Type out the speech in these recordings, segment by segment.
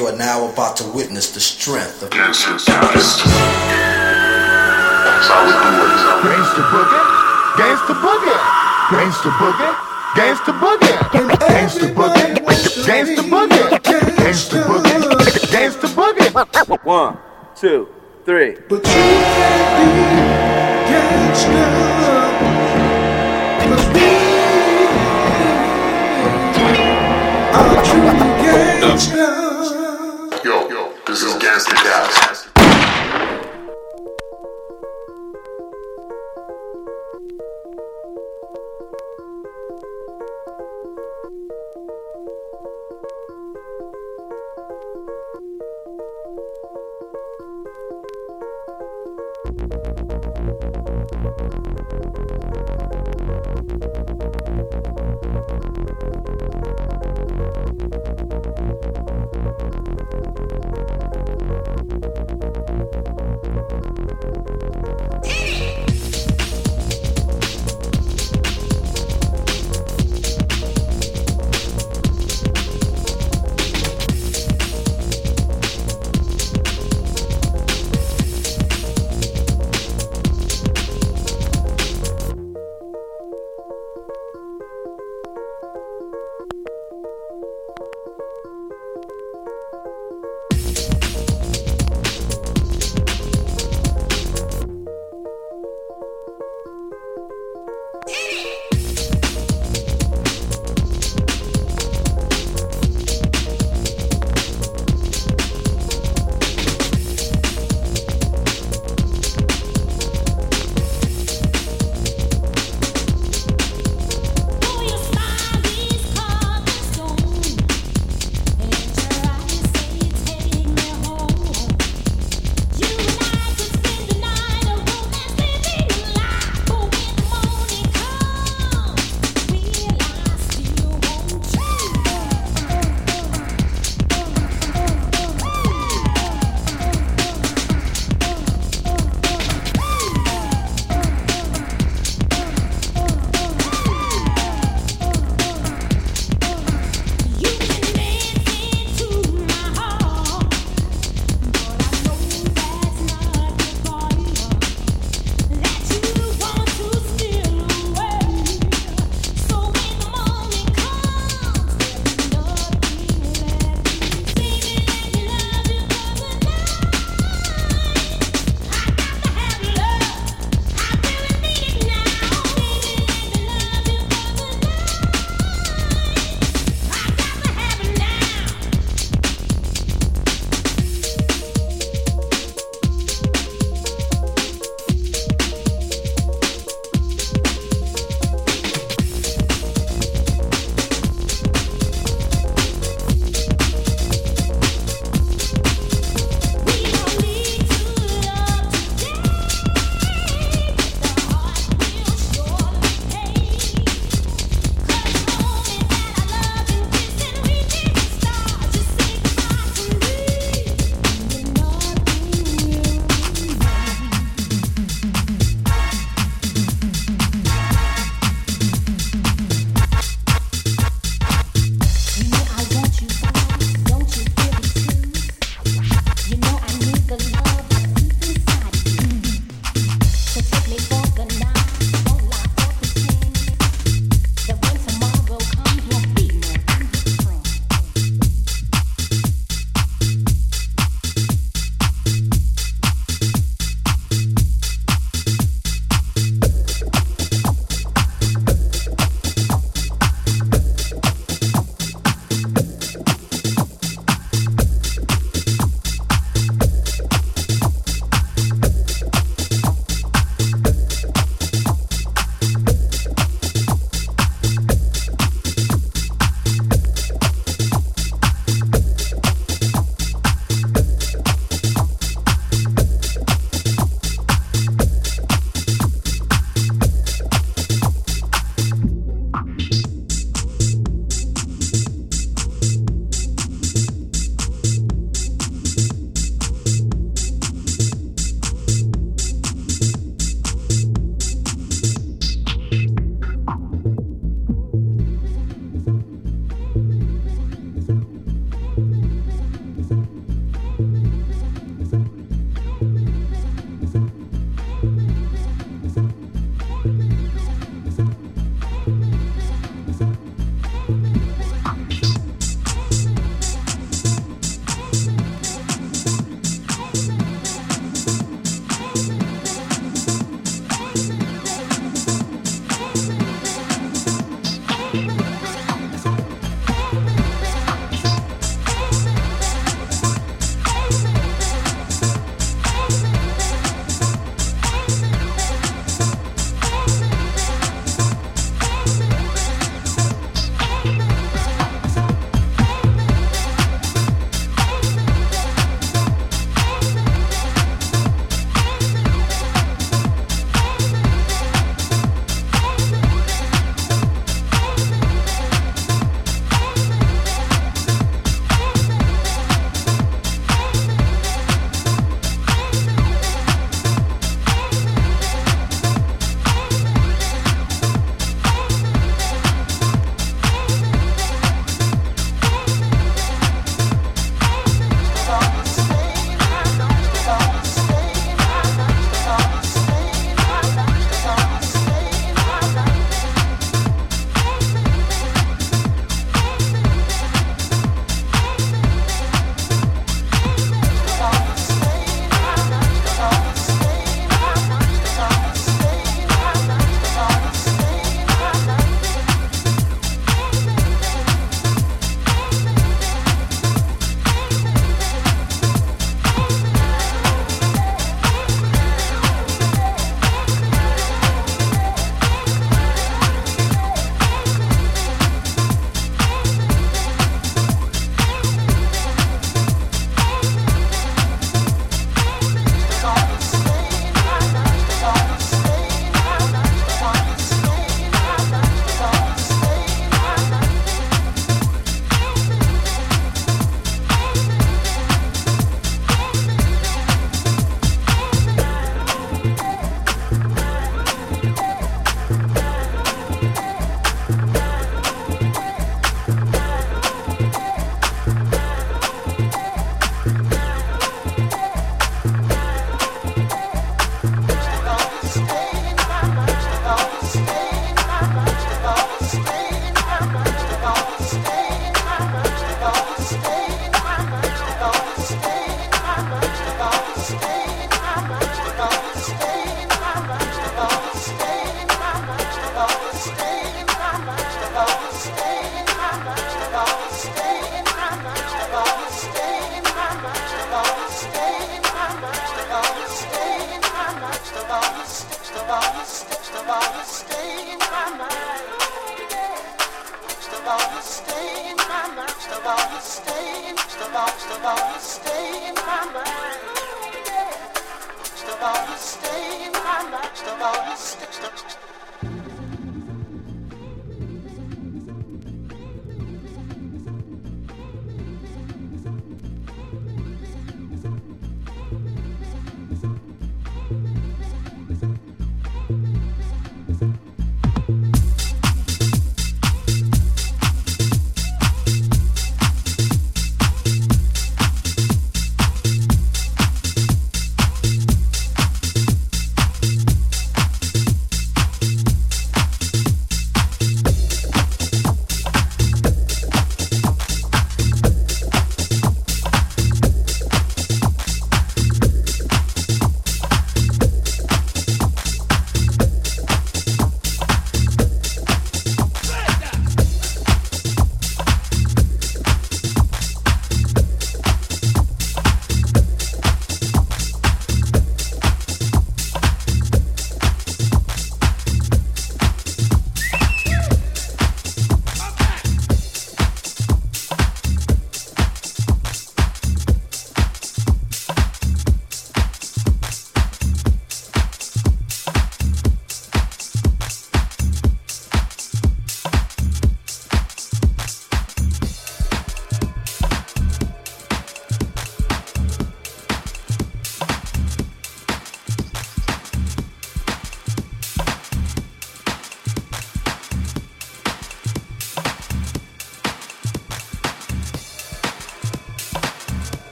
You are now about to witness the strength of Gangsta Gangsta. That's how we do it. Gangsta boogie, gangsta boogie, gangsta boogie, gangsta boogie, gangsta boogie, gangsta boogie, gangsta boogie, gangsta boogie. One, two, three. But you can't be gangsta. 'Cause we are true gangsta. This is Gangsta Dallas.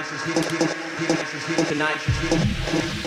Tonight's is here. Tonight's is here. the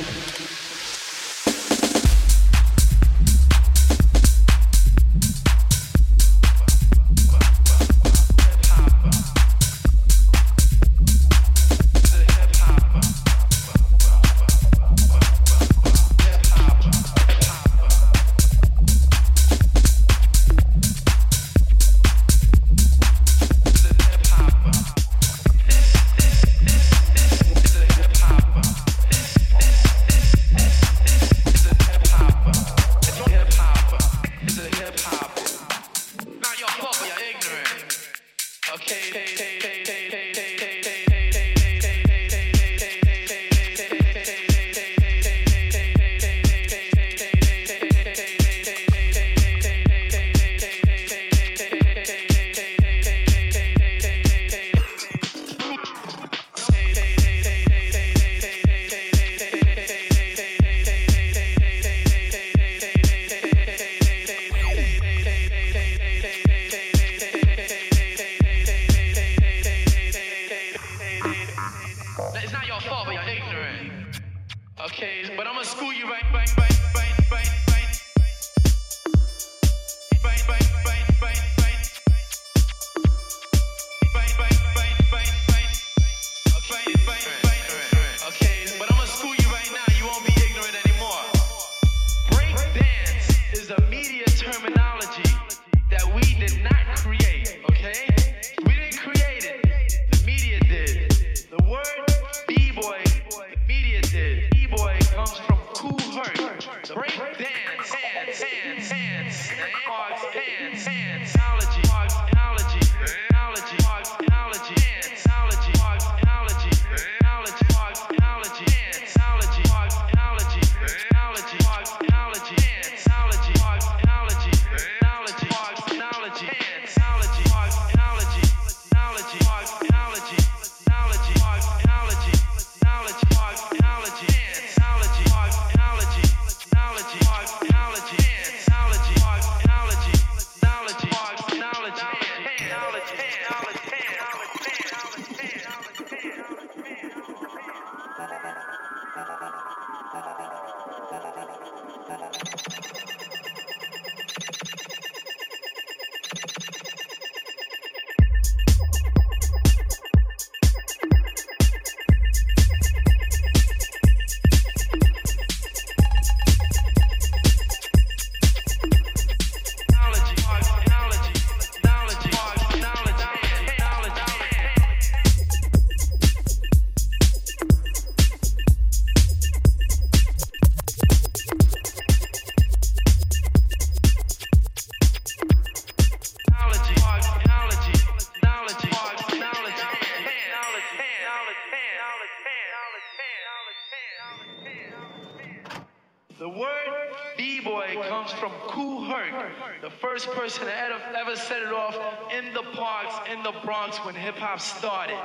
in the Bronx when hip hop started.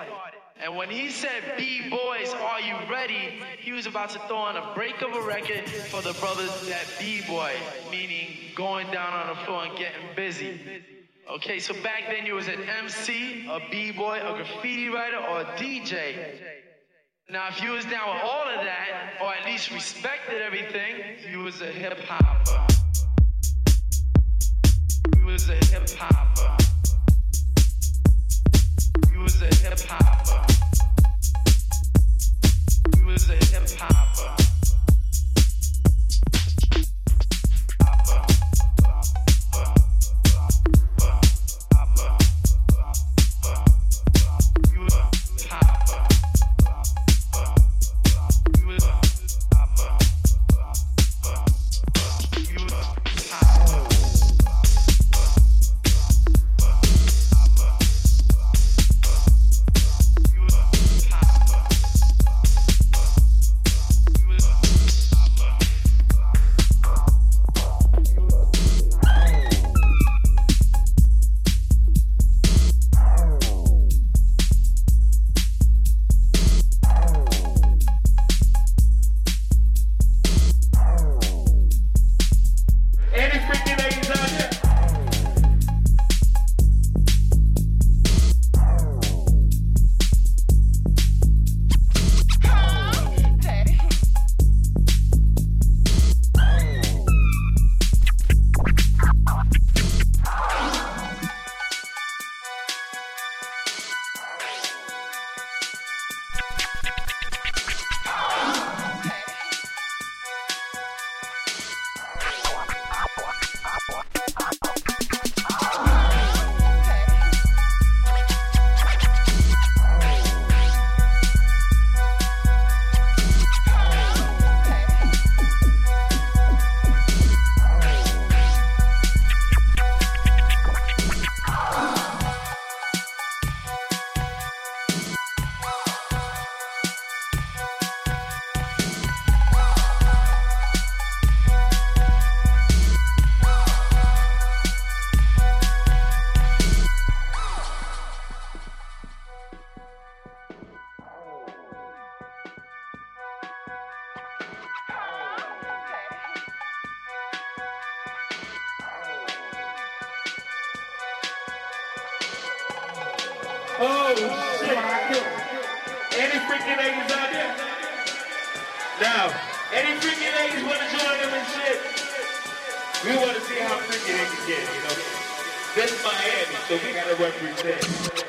And when he said, B-boys, are you ready? He was about to throw on a break of a record for the brothers that B-boy, meaning going down on the floor and getting busy. Okay, so back then you was an MC, a B-boy, a graffiti writer, or a DJ. Now, if you was down with all of that, or at least respected everything, you was a hip hopper. You was a hip hopper. Was a hip hopper. You was a hip hopper. Oh shit! Any freaky ladies out there? Now, any freaky ladies want to join them and shit? We want to see how freaky they can get, you know? This is Miami, so we gotta represent.